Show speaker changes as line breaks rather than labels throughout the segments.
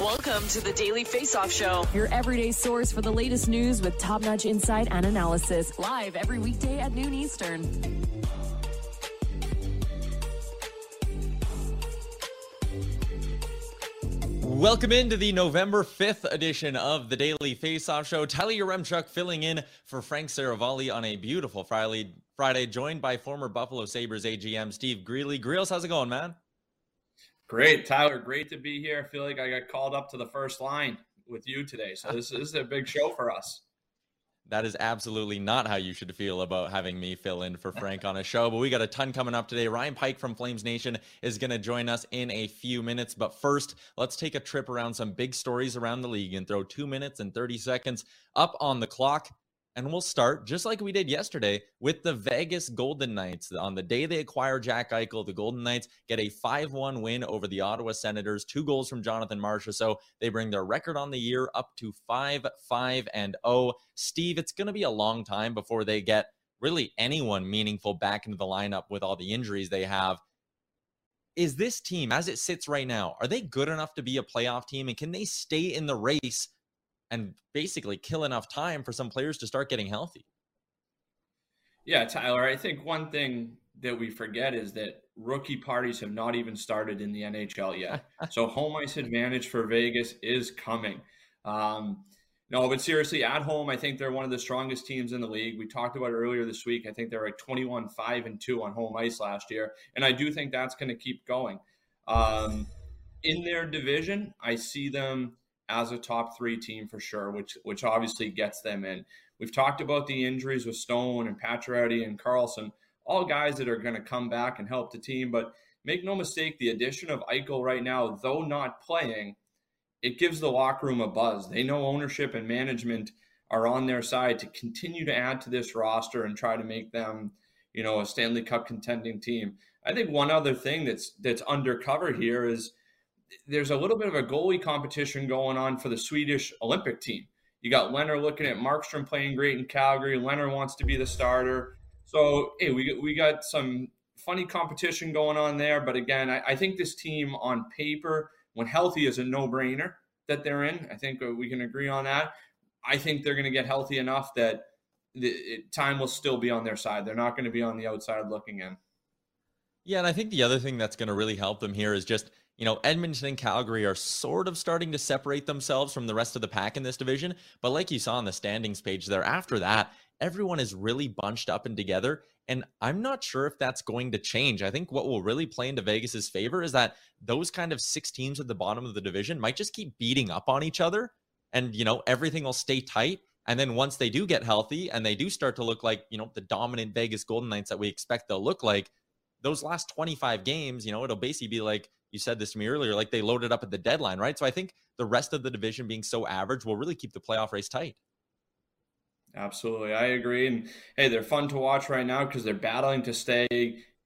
Welcome to the Daily Face Off Show.
Your everyday source for the latest news with top notch insight and analysis. Live every weekday at noon Eastern.
Welcome into the November 5th edition of the Daily Face-Off Show. Tyler Yaremchuk filling in for Frank Seravalli on a beautiful Friday, Friday, joined by former Buffalo Sabres AGM Steve Greeley. Greels, how's it going, man?
Great, Tyler. Great to be here. I feel like I got called up to the first line with you today. So this, this is a big show for us.
That is absolutely not how you should feel about having me fill in for Frank on a show. But we got a ton coming up today. Ryan Pike from Flames Nation is going to join us in a few minutes. But first, let's take a trip around some big stories around the league and throw two minutes and 30 seconds up on the clock. And we'll start just like we did yesterday with the Vegas Golden Knights. On the day they acquire Jack Eichel, the Golden Knights get a 5 1 win over the Ottawa Senators, two goals from Jonathan Marchessault. So they bring their record on the year up to 5 5 and 0. Steve, it's going to be a long time before they get really anyone meaningful back into the lineup with all the injuries they have. Is this team, as it sits right now, are they good enough to be a playoff team? And can they stay in the race and basically kill enough time for some players to start getting healthy.
Yeah, Tyler, I think one thing that we forget is that rookie parties have not even started in the NHL yet. so home ice advantage for Vegas is coming. Um, no, but seriously, at home, I think they're one of the strongest teams in the league. We talked about it earlier this week. I think they're like 21 5 and 2 on home ice last year. And I do think that's going to keep going. Um, in their division, I see them as a top three team for sure, which which obviously gets them in. We've talked about the injuries with Stone and Pacioretty and Karlsson, all guys that are going to come back and help the team. But make no mistake, the addition of Eichel right now, though not playing, it gives the locker room a buzz. They know ownership and management are on their side to continue to add to this roster and try to make them, you know, a Stanley Cup contending team. I think one other thing that's that's undercover here is there's a little bit of a goalie competition going on for the Swedish Olympic team. You got Lehner looking at Markstrom playing great in Calgary. Lehner wants to be the starter. So, hey, we, we got some funny competition going on there. But again, I, I think this team on paper, when healthy, is a no brainer that they're in. I think uh, we can agree on that. I think they're going to get healthy enough that the, time will still be on their side. They're not going to be on the outside looking in.
Yeah, and I think the other thing that's going to really help them here is just you know, Edmonton and Calgary are sort of starting to separate themselves from the rest of the pack in this division. But like you saw on the standings page there, after that, everyone is really bunched up and together. And I'm not sure if that's going to change. I think what will really play into Vegas's favor is that those kind of six teams at the bottom of the division might just keep beating up on each other. And, you know, everything will stay tight. And then once they do get healthy and they do start to look like, you know, the dominant Vegas Golden Knights that we expect they'll look like, those last 25 games, you know, it'll basically be like you said this to me earlier, like they loaded up at the deadline, right? So I think the rest of the division being so average will really keep the playoff race tight.
Absolutely. I agree. And hey, they're fun to watch right now because they're battling to stay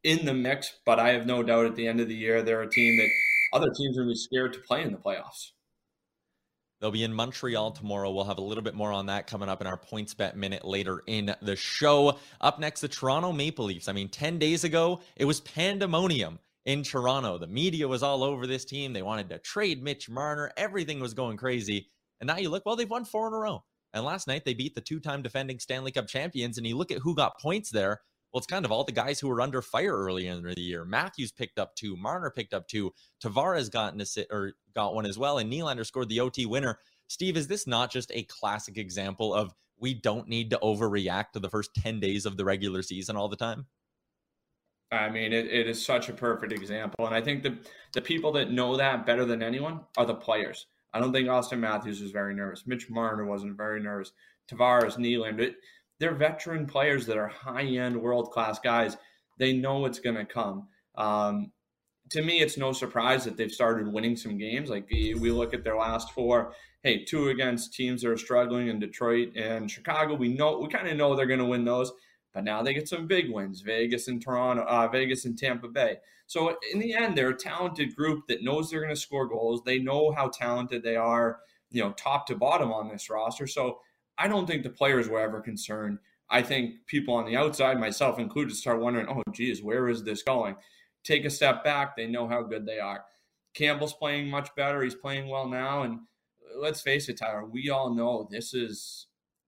in the mix. But I have no doubt at the end of the year, they're a team that other teams are going to be scared to play in the playoffs.
They'll be in Montreal tomorrow. We'll have a little bit more on that coming up in our PointsBet minute later in the show. Up next, the Toronto Maple Leafs. I mean, 10 days ago, it was pandemonium in Toronto. The media was all over this team. They wanted to trade Mitch Marner. Everything was going crazy. And now you look, well, they've won four in a row. And last night they beat the two time defending Stanley Cup champions. And you look at who got points there. Well, it's kind of all the guys who were under fire early in the year. Matthews picked up two, Marner picked up two, Tavares got an assist, or got one as well, and Nylander scored the OT winner. Steve, is this not just a classic example of we don't need to overreact to the first 10 days of the regular season all the time?
I mean, it, it is such a perfect example. And I think the, the people that know that better than anyone are the players. I don't think Auston Matthews was very nervous. Mitch Marner wasn't very nervous. Tavares, Nylander, they're veteran players that are high end, world class guys. They know it's going to come. Um, to me, it's no surprise that they've started winning some games. Like we look at their last four, hey, two against teams that are struggling in Detroit and Chicago. We know we kind of know they're going to win those, but now they get some big wins: Vegas and Toronto, uh, Vegas and Tampa Bay. So in the end, they're a talented group that knows they're going to score goals. They know how talented they are, you know, top to bottom on this roster. So I don't think the players were ever concerned. I think people on the outside, myself included, start wondering, oh, geez, where is this going? Take a step back. They know how good they are. Campbell's playing much better. He's playing well now. And let's face it, Tyler, we all know this is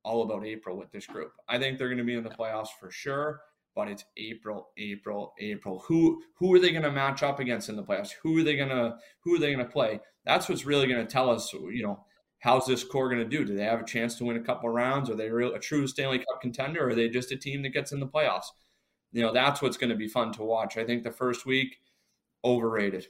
all about April with this group. I think they're going to be in the playoffs for sure, but it's April, April, April. Who who are they going to match up against in the playoffs? Who are they going to who are they going to play? That's what's really going to tell us, you know, how's this core going to do? Do they have a chance to win a couple rounds? Are they real, a true Stanley Cup contender, or are they just a team that gets in the playoffs? You know, that's what's going to be fun to watch. I think the first week overrated.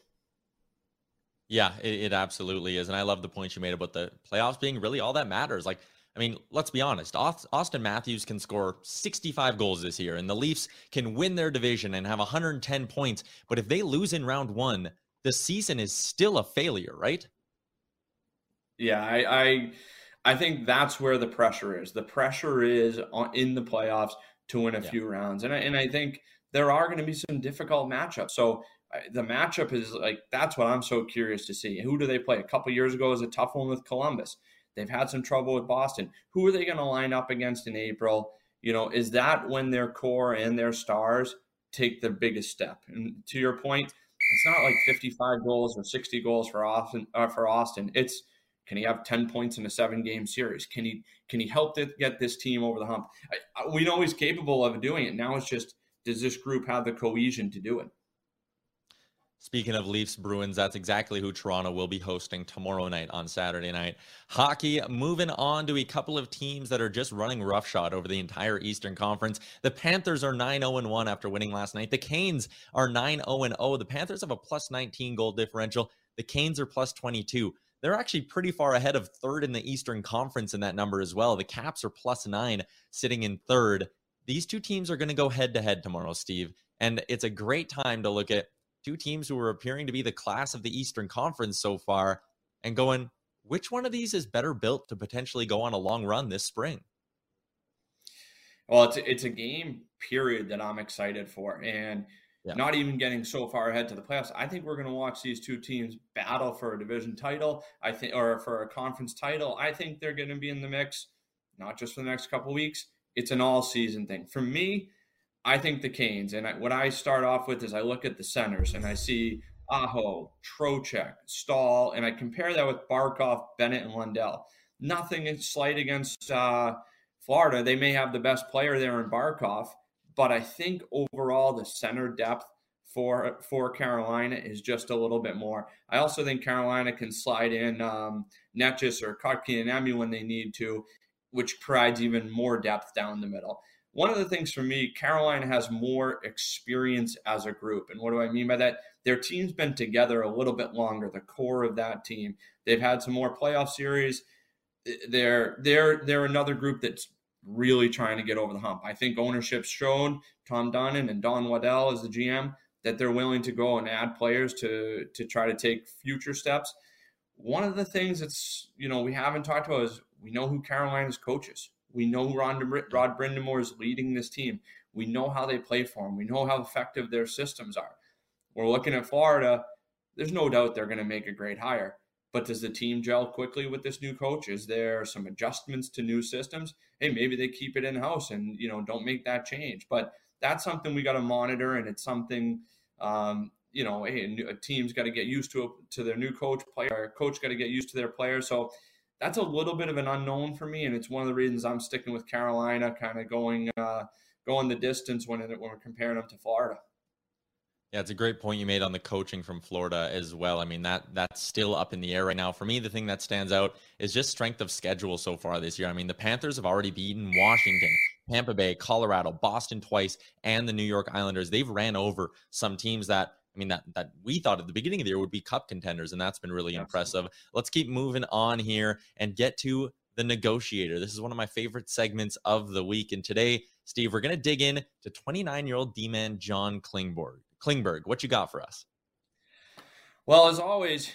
Yeah, it, it, absolutely is. And I love the point you made about the playoffs being really all that matters. Like, I mean, let's be honest. Auston Matthews can score 65 goals this year, and the Leafs can win their division and have 110 points. But if they lose in round one, the season is still a failure, right?
Yeah, I, I, I think that's where the pressure is. The pressure is on, in the playoffs to win a yeah. few rounds, and I, and I think there are going to be some difficult matchups. So uh, the matchup is like that's what I'm so curious to see. Who do they play? A couple years ago was a tough one with Columbus. They've had some trouble with Boston. Who are they going to line up against in April? You know, is that when their core and their stars take the biggest step? And to your point, it's not like 55 goals or 60 goals for Auston. Uh, for Auston, it's can he have 10 points in a seven game series? Can he can he help to get this team over the hump? I, we know he's capable of doing it. Now it's just does this group have the cohesion to do it?
Speaking of Leafs Bruins, that's exactly who Toronto will be hosting tomorrow night on Saturday night. Hockey, moving on to a couple of teams that are just running roughshod over the entire Eastern Conference. The Panthers are 9 0 1 after winning last night. The Canes are 9 0 0. The Panthers have a plus 19 goal differential. The Canes are plus 22. They're actually pretty far ahead of third in the Eastern Conference in that number as well. The Caps are plus nine, sitting in third. These two teams are going to go head to head tomorrow, Steve. And it's a great time to look at two teams who are appearing to be the class of the Eastern Conference so far and going, which one of these is better built to potentially go on a long run this spring?
Well, it's a, it's a game period that I'm excited for, and yeah. not even getting so far ahead to the playoffs. I think we're going to watch these two teams battle for a division title. I think, or for a conference title. I think they're going to be in the mix, not just for the next couple weeks. It's an all season thing for me. I think the Canes, and I, what I start off with is I look at the centers and I see Aho, Trocheck, Staal, and I compare that with Barkov, Bennett, and Lundell. Nothing slight against uh, Florida. They may have the best player there in Barkov, but I think overall the center depth for for Carolina is just a little bit more. I also think Carolina can slide in um, Necas or Kotkaniemi when they need to, which provides even more depth down the middle. One of the things for me, Carolina has more experience as a group. And what do I mean by that? Their team's been together a little bit longer, the core of that team. They've had some more playoff series. They're they're they're another group that's really trying to get over the hump. I think ownership's shown Tom Dundon and Don Waddell as the GM that they're willing to go and add players to to try to take future steps. One of the things that's you know we haven't talked about is we know who Carolina's coaches. We know Rod, Brind'Amour is leading this team. We know how they play for him. We know how effective their systems are. We're looking at Florida. There's no doubt they're going to make a great hire. But does the team gel quickly with this new coach? Is there some adjustments to new systems? Hey, maybe they keep it in house and you know don't make that change. But that's something we got to monitor, and it's something um, you know, hey, a team's got to get used to to their new coach. Player, coach got to get used to their players. So that's a little bit of an unknown for me, and it's one of the reasons I'm sticking with Carolina, kind of going uh, going the distance when when we're comparing them to Florida.
Yeah, it's a great point you made on the coaching from Florida as well. I mean that that's still up in the air right now. For me, the thing that stands out is just strength of schedule so far this year. I mean, the Panthers have already beaten Washington, Tampa Bay, Colorado, Boston twice, and the New York Islanders. They've ran over some teams that I mean that that we thought at the beginning of the year would be cup contenders, and that's been really Absolutely. impressive. Let's keep moving on here and get to the negotiator. This is one of my favorite segments of the week. And today, Steve, we're going to dig in to 29 year old D man John Klingborg. Klingberg, what you got for us?
Well, as always,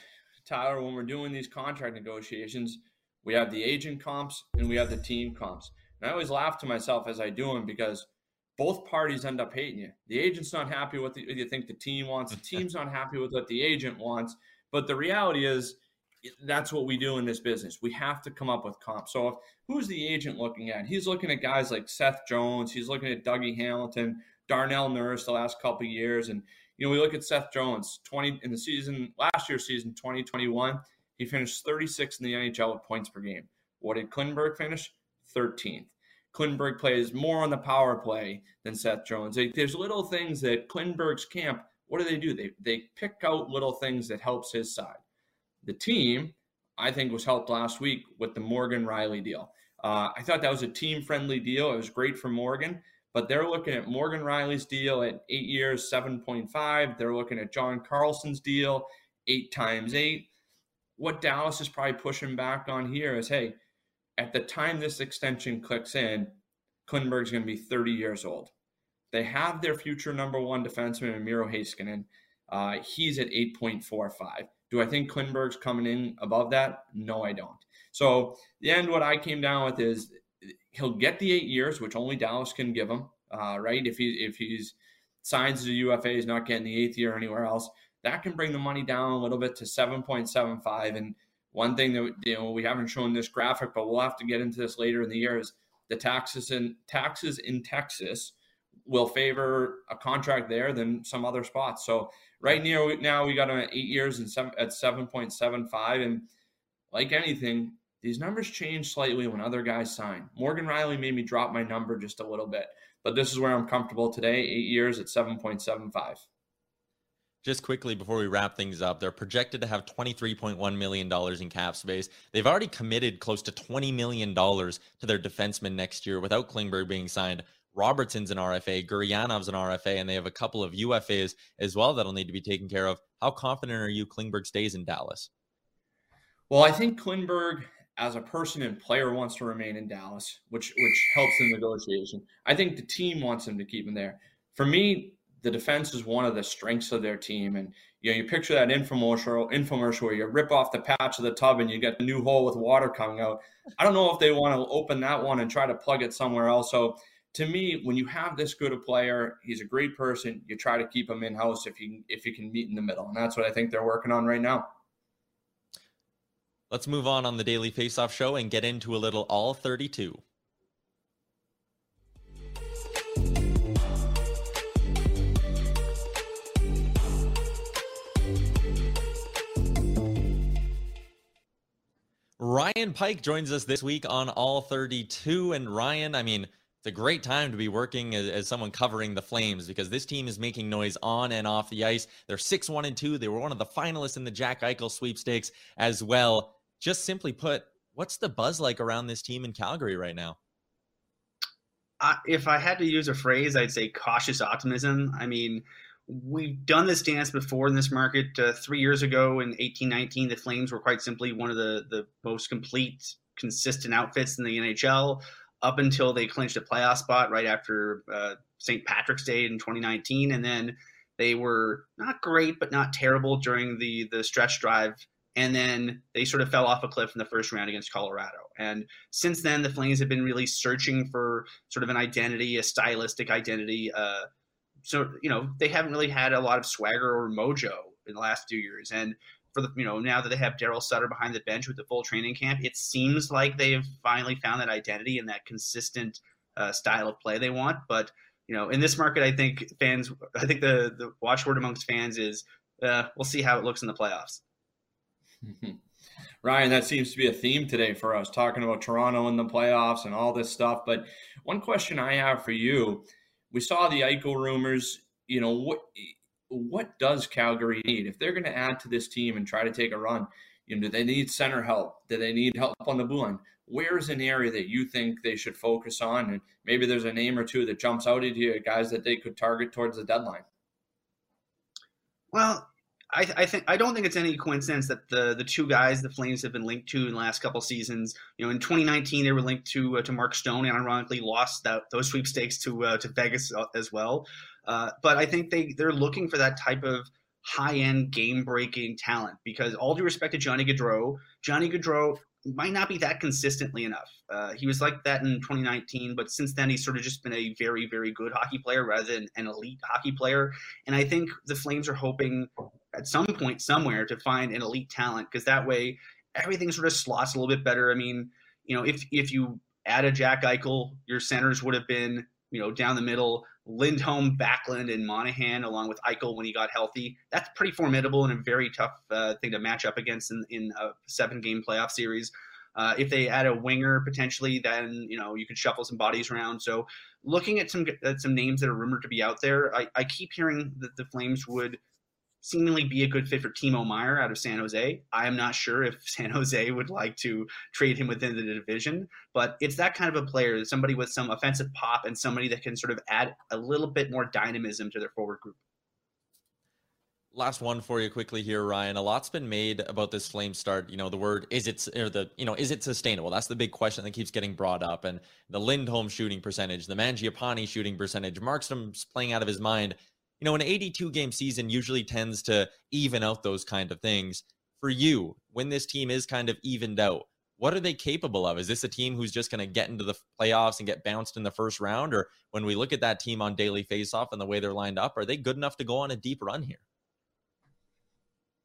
Tyler, when we're doing these contract negotiations, we have the agent comps and we have the team comps. And I always laugh to myself as I do them because both parties end up hating you. The agent's not happy with what you think the team wants. The team's not happy with what the agent wants. But the reality is, that's what we do in this business. We have to come up with comps. So, if, who's the agent looking at? He's looking at guys like Seth Jones. He's looking at Dougie Hamilton. Darnell Nurse the last couple years. And, you know, we look at Seth Jones, 20 in the season, last year's season, 2021, he finished 36 in the NHL with points per game. What did Klingberg finish? 13th. Klingberg plays more on the power play than Seth Jones. There's little things that Klingberg's camp, what do they do? They, they pick out little things that helps his side. The team, I think, was helped last week with the Morgan Rielly deal. Uh, I thought that was a team friendly deal. It was great for Morgan but they're looking at Morgan Rielly's deal at eight years, 7.5. They're looking at John Carlson's deal, eight times eight. What Dallas is probably pushing back on here is hey, at the time this extension clicks in, Klingberg's going to be 30 years old. They have their future number one defenseman, Miro Heiskanen. Uh, he's at 8.45. Do I think Klingberg's coming in above that? No, I don't. So the end, what I came down with is he'll get the eight years, which only Dallas can give him, uh, right? If he if he's signs as a UFA, he's not getting the eighth year anywhere else. That can bring the money down a little bit to seven point seven five. And one thing that you know we haven't shown this graphic, but we'll have to get into this later in the year is the taxes in taxes in Texas will favor a contract there than some other spots. So right near now we got him at eight years and seven, at seven point seven five, and like anything, these numbers change slightly when other guys sign. Morgan Rielly made me drop my number just a little bit, but this is where I'm comfortable today. Eight years at 7.75.
Just quickly before we wrap things up, they're projected to have $23.1 million in cap space. They've already committed close to $20 million to their defensemen next year without Klingberg being signed. Robertson's an RFA, Gurianov's an RFA, and they have a couple of UFAs as well that'll need to be taken care of. How confident are you Klingberg stays in Dallas?
Well, I think Klingberg as a person and player wants to remain in Dallas, which which helps in negotiation. I think the team wants him to keep him there. For me, the defense is one of the strengths of their team. And you know, you picture that infomercial infomercial where you rip off the patch of the tub and you get a new hole with water coming out. I don't know if they want to open that one and try to plug it somewhere else. So to me, when you have this good a player, he's a great person. You try to keep him in house if you if you can meet in the middle, and that's what I think they're working on right now.
Let's move on on the Daily Faceoff show and get into a little all 32. Ryan Pike joins us this week on All 32. And Ryan, I mean, it's a great time to be working as, as, someone covering the Flames because this team is making noise on and off the ice. They're six one and two. They were one of the finalists in the Jack Eichel sweepstakes as well. Just simply put, what's the buzz like around this team in Calgary right now?
Uh, if I had to use a phrase, I'd say cautious optimism. I mean, we've done this dance before in this market. Uh, three years ago in eighteen nineteen, the Flames were quite simply one of the the most complete, consistent outfits in the NHL up until they clinched a playoff spot right after uh, St. Patrick's Day in 2019, and then they were not great but not terrible during the the stretch drive, and then they sort of fell off a cliff in the first round against Colorado. And since then, the Flames have been really searching for sort of an identity, a stylistic identity. Uh, so you know they haven't really had a lot of swagger or mojo in the last few years, and for the you know now that they have Daryl Sutter behind the bench with the full training camp, it seems like they have finally found that identity and that consistent uh, style of play they want. But you know, in this market, I think fans, I think the the watchword amongst fans is uh, we'll see how it looks in the playoffs.
Ryan, that seems to be a theme today for us, talking about Toronto in the playoffs and all this stuff. But one question I have for you: We saw the Eichel rumors. You know what? what does Calgary need if they're going to add to this team and try to take a run? You know, do they need center help? Do they need help on the blue line? Where's an area that you think they should focus on? And maybe there's a name or two that jumps out at you, guys that they could target towards the deadline.
Well, I, I, think I don't think it's any coincidence that the the two guys the Flames have been linked to in the last couple seasons. You know, in 2019 they were linked to uh, to Mark Stone, and ironically lost that those sweepstakes to uh, to Vegas uh, as well. Uh, but I think they they're looking for that type of high end game breaking talent because all due respect to Johnny Gaudreau, Johnny Gaudreau might not be that consistently enough. Uh, he was like that in 2019, but since then he's sort of just been a very, very good hockey player rather than an elite hockey player. And I think the Flames are hoping at some point somewhere to find an elite talent because that way everything sort of slots a little bit better. I mean, you know, if if you add a Jack Eichel, your centers would have been you know down the middle. Lindholm, Backlund, and Monahan, along with Eichel when he got healthy. That's pretty formidable and a very tough uh, thing to match up against in, in a seven game playoff series. Uh, if they add a winger potentially, then you know you could shuffle some bodies around. So, looking at some at some names that are rumored to be out there, I, I keep hearing that the Flames would seemingly be a good fit for Timo Meier out of San Jose. I am not sure if San Jose would like to trade him within the division, but it's that kind of a player, somebody with some offensive pop and somebody that can sort of add a little bit more dynamism to their forward group.
Last one for you quickly here, Ryan. A lot's been made about this flame start. You know, the word is it or the you know is it sustainable? That's the big question that keeps getting brought up. And the Lindholm shooting percentage, the Mangiapane shooting percentage, Markstrom's playing out of his mind you know, an 82 game season usually tends to even out those kind of things. For you, when this team is kind of evened out, what are they capable of? Is this a team who's just going to get into the playoffs and get bounced in the first round? Or when we look at that team on daily faceoff and the way they're lined up, are they good enough to go on a deep run here?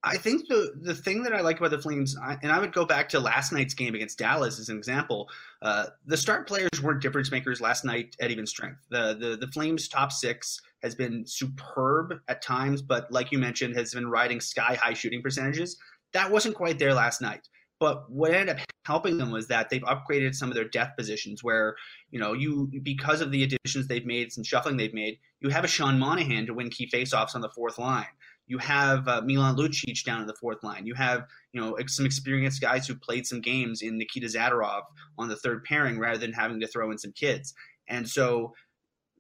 I think the the thing that I like about the Flames, and I would go back to last night's game against Dallas as an example. Uh, the start players weren't difference makers last night at even strength. The, the the Flames top six has been superb at times, but like you mentioned, has been riding sky high shooting percentages. That wasn't quite there last night. But what ended up helping them was that they've upgraded some of their depth positions where, you know, you because of the additions they've made, some shuffling they've made, you have a Sean Monahan to win key faceoffs on the fourth line. You have uh, Milan Lucic down in the fourth line. You have, you know, some experienced guys who played some games in Nikita Zadorov on the third pairing rather than having to throw in some kids. And so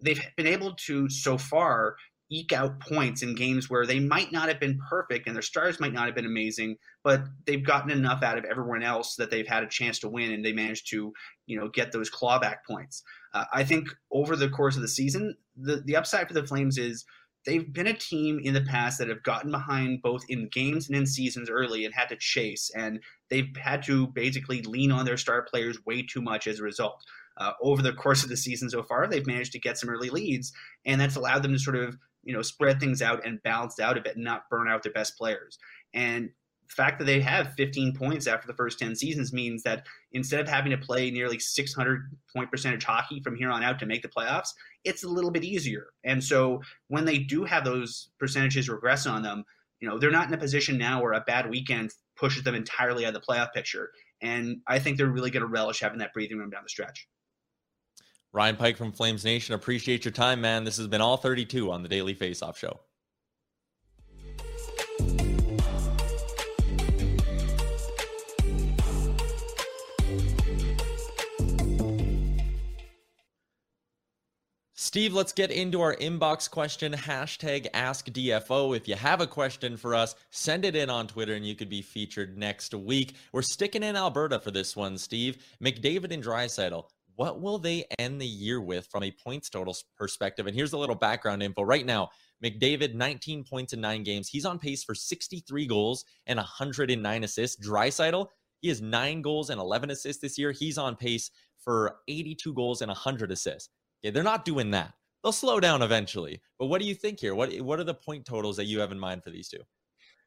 they've been able to so far eke out points in games where they might not have been perfect and their stars might not have been amazing, but they've gotten enough out of everyone else that they've had a chance to win and they managed to, you know, get those clawback points. Uh, I think over the course of the season, the, the upside for the Flames is they've been a team in the past that have gotten behind both in games and in seasons early and had to chase, and they've had to basically lean on their star players way too much as a result uh, over the course of the season so far, they've managed to get some early leads, and that's allowed them to sort of you know spread things out and balance out a bit and not burn out their best players. And fact that they have 15 points after the first 10 seasons means that instead of having to play nearly 600 point percentage hockey from here on out to make the playoffs, it's a little bit easier. And so when they do have those percentages regress on them, you know, they're not in a position now where a bad weekend pushes them entirely out of the playoff picture. And I think they're really going to relish having that breathing room down the stretch.
Ryan Pike from Flames Nation, appreciate your time, man. This has been all 32 on the Daily Faceoff Show. Steve, let's get into our inbox question. Hashtag ask DFO. If you have a question for us, send it in on Twitter and you could be featured next week. We're sticking in Alberta for this one, Steve. McDavid and Draisaitl. What will they end the year with from a points total perspective? And here's a little background info. Right now, McDavid, 19 points in nine games. He's on pace for 63 goals and 109 assists. Draisaitl, he has nine goals and 11 assists this year. He's on pace for 82 goals and 100 assists. Okay, they're not doing that. They'll slow down eventually. But what do you think here? What what are the point totals that you have in mind for these two?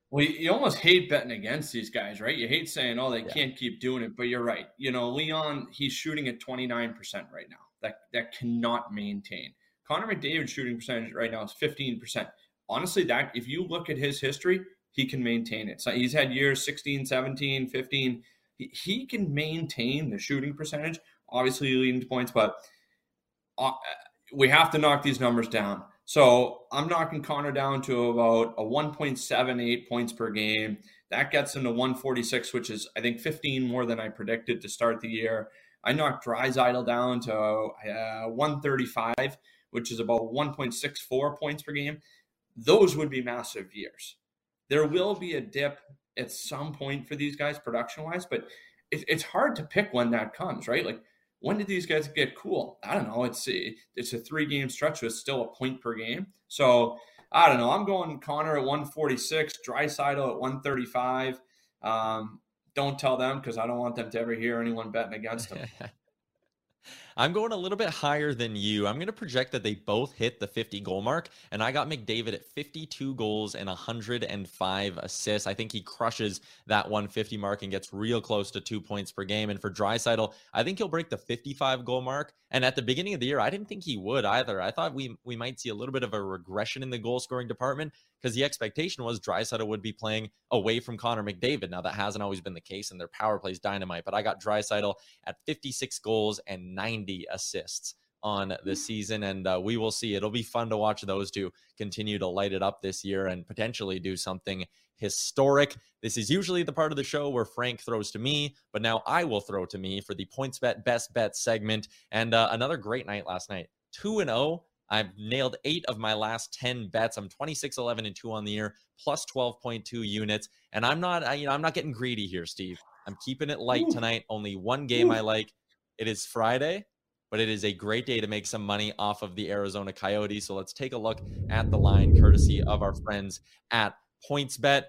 Well, you almost hate betting against these guys, right? You hate saying, "Oh, they yeah. can't keep doing it," but you're right. You know, Leon, he's shooting at 29% right now. That that cannot maintain. Connor McDavid shooting percentage right now is 15%. Honestly, that if you look at his history, he can maintain it. So he's had years 16, 17, 15. He, he can maintain the shooting percentage. Obviously, leading to points, but we have to knock these numbers down. So I'm knocking Connor down to about a 1.78 points per game. That gets him to 146, which is I think 15 more than I predicted to start the year. I knocked Draisaitl down to uh, 135, which is about 1.64 points per game. Those would be massive years. There will be a dip at some point for these guys production wise, but it, it's hard to pick when that comes, right? Like when did these guys get cool? I don't know. It's a, it's a three game stretch with still a point per game. So I don't know. I'm going Connor at 146, Draisaitl at 135. Um, don't tell them because I don't want them to ever hear anyone betting against them.
I'm going a little bit higher than you. I'm going to project that they both hit the 50 goal mark, and I got McDavid at 52 goals and 105 assists. I think he crushes that 150 mark and gets real close to two points per game. And for Draisaitl, I think he'll break the 55 goal mark. And at the beginning of the year, I didn't think he would either. I thought we we might see a little bit of a regression in the goal scoring department because the expectation was Draisaitl would be playing away from Connor McDavid. Now that hasn't always been the case, and their power plays dynamite. But I got Draisaitl at 56 goals and 90 assists on the mm. season, and uh, we will see. It'll be fun to watch those two continue to light it up this year and potentially do something historic. This is usually the part of the show where Frank throws to me, but now I will throw to me for the PointsBet best bet segment. And uh, another great night last night. 2 and 0 I've nailed eight of my last 10 bets. I'm 26, 11, and 2 on the year, plus 12.2 units. And I'm not, you know, I'm not getting greedy here, Steve. I'm keeping it light tonight. Only one game. I like. It is Friday, but it is a great day to make some money off of the Arizona Coyotes. So let's take a look at the line, courtesy of our friends at PointsBet.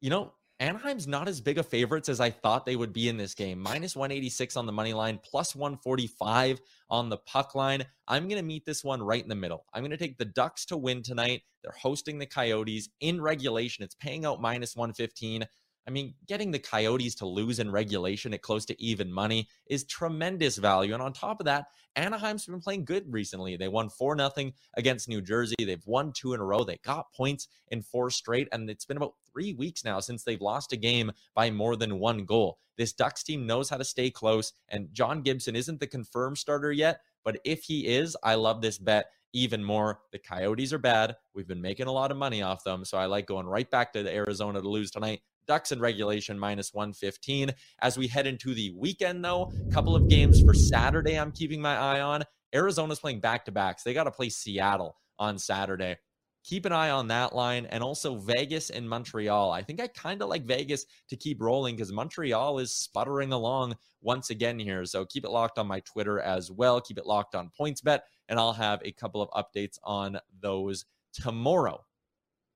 You know, Anaheim's not as big a favorites as I thought they would be in this game. Minus 186 on the money line, plus 145 on the puck line. I'm going to meet this one right in the middle. I'm going to take the Ducks to win tonight. They're hosting the Coyotes in regulation. It's paying out minus 115. I mean, getting the Coyotes to lose in regulation at close to even money is tremendous value. And on top of that, Anaheim's been playing good recently. They won 4 0 against New Jersey. They've won two in a row. They got points in four straight. And it's been about three weeks now since they've lost a game by more than one goal. This Ducks team knows how to stay close. And John Gibson isn't the confirmed starter yet. But if he is, I love this bet even more. The Coyotes are bad. We've been making a lot of money off them. So I like going right back to Arizona to lose tonight. Ducks in regulation minus 115. As we head into the weekend, though, a couple of games for Saturday I'm keeping my eye on. Arizona's playing back to backs. They got to play Seattle on Saturday. Keep an eye on that line and also Vegas and Montreal. I think I kind of like Vegas to keep rolling because Montreal is sputtering along once again here. So keep it locked on my Twitter as well. Keep it locked on PointsBet, and I'll have a couple of updates on those tomorrow.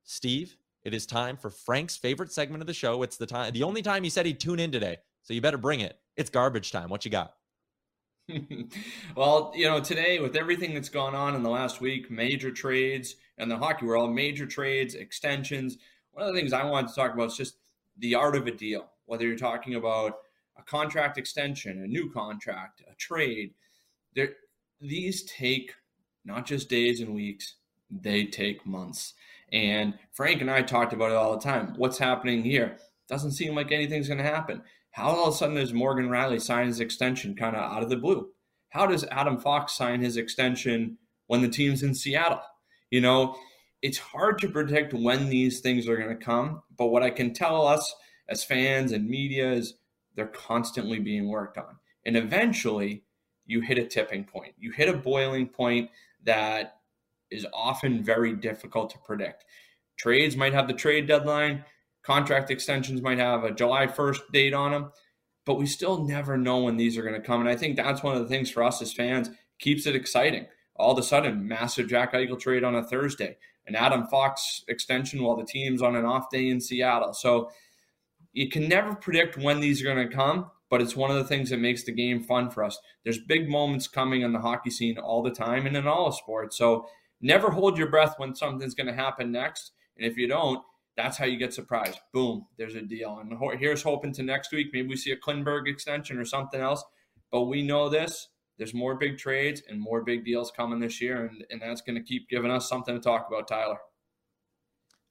Steve, it is time for Frank's favorite segment of the show. It's the time, the only time he said he'd tune in today. So you better bring it. It's garbage time. What you got?
well, you know, today with everything that's gone on in the last week, major trades and the hockey world, major trades, extensions. One of the things I wanted to talk about is just the art of a deal. Whether you're talking about a contract extension, a new contract, a trade, there these take not just days and weeks, they take months. And Frank and I talked about it all the time. What's happening here? Doesn't seem like anything's going to happen. How all of a sudden does Morgan Rielly sign his extension kind of out of the blue? how does Adam Fox sign his extension when the team's in Seattle? You know, it's hard to predict when these things are going to come, but what I can tell us as fans and media is they're constantly being worked on. And eventually, you hit a tipping point. You hit a boiling point that is often very difficult to predict. Trades might have the trade deadline, contract extensions might have a July 1st date on them, but we still never know when these are going to come. And I think that's one of the things for us as fans keeps it exciting. All of a sudden, massive Jack Eichel trade on a Thursday, an Adam Fox extension while the team's on an off day in Seattle. So you can never predict when these are going to come, but it's one of the things that makes the game fun for us. There's big moments coming in the hockey scene all the time and in all sports. So never hold your breath when something's going to happen next. And if you don't, that's how you get surprised. Boom, there's a deal. And here's hoping to next week. Maybe we see a Klingberg extension or something else. But we know this. There's more big trades and more big deals coming this year. And, and that's going to keep giving us something to talk about, Tyler.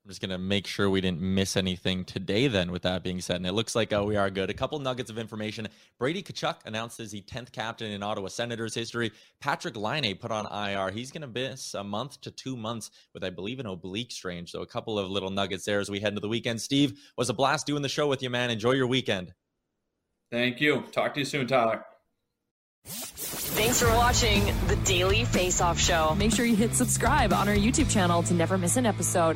I'm just going to make sure we didn't miss anything today, then, with that being said. And it looks like uh, we are good. A couple nuggets of information. Brady Tkachuk announces the 10th captain in Ottawa Senators history. Patrik Laine put on IR. He's going to miss a month to two months with, I believe, an oblique strain. So a couple of little nuggets there as we head into the weekend. Steve, was a blast doing the show with you, man. Enjoy your weekend.
Thank you. Talk to you soon, Tyler.
Thanks for watching the Daily Face Off Show.
Make sure you hit subscribe on our YouTube channel to never miss an episode.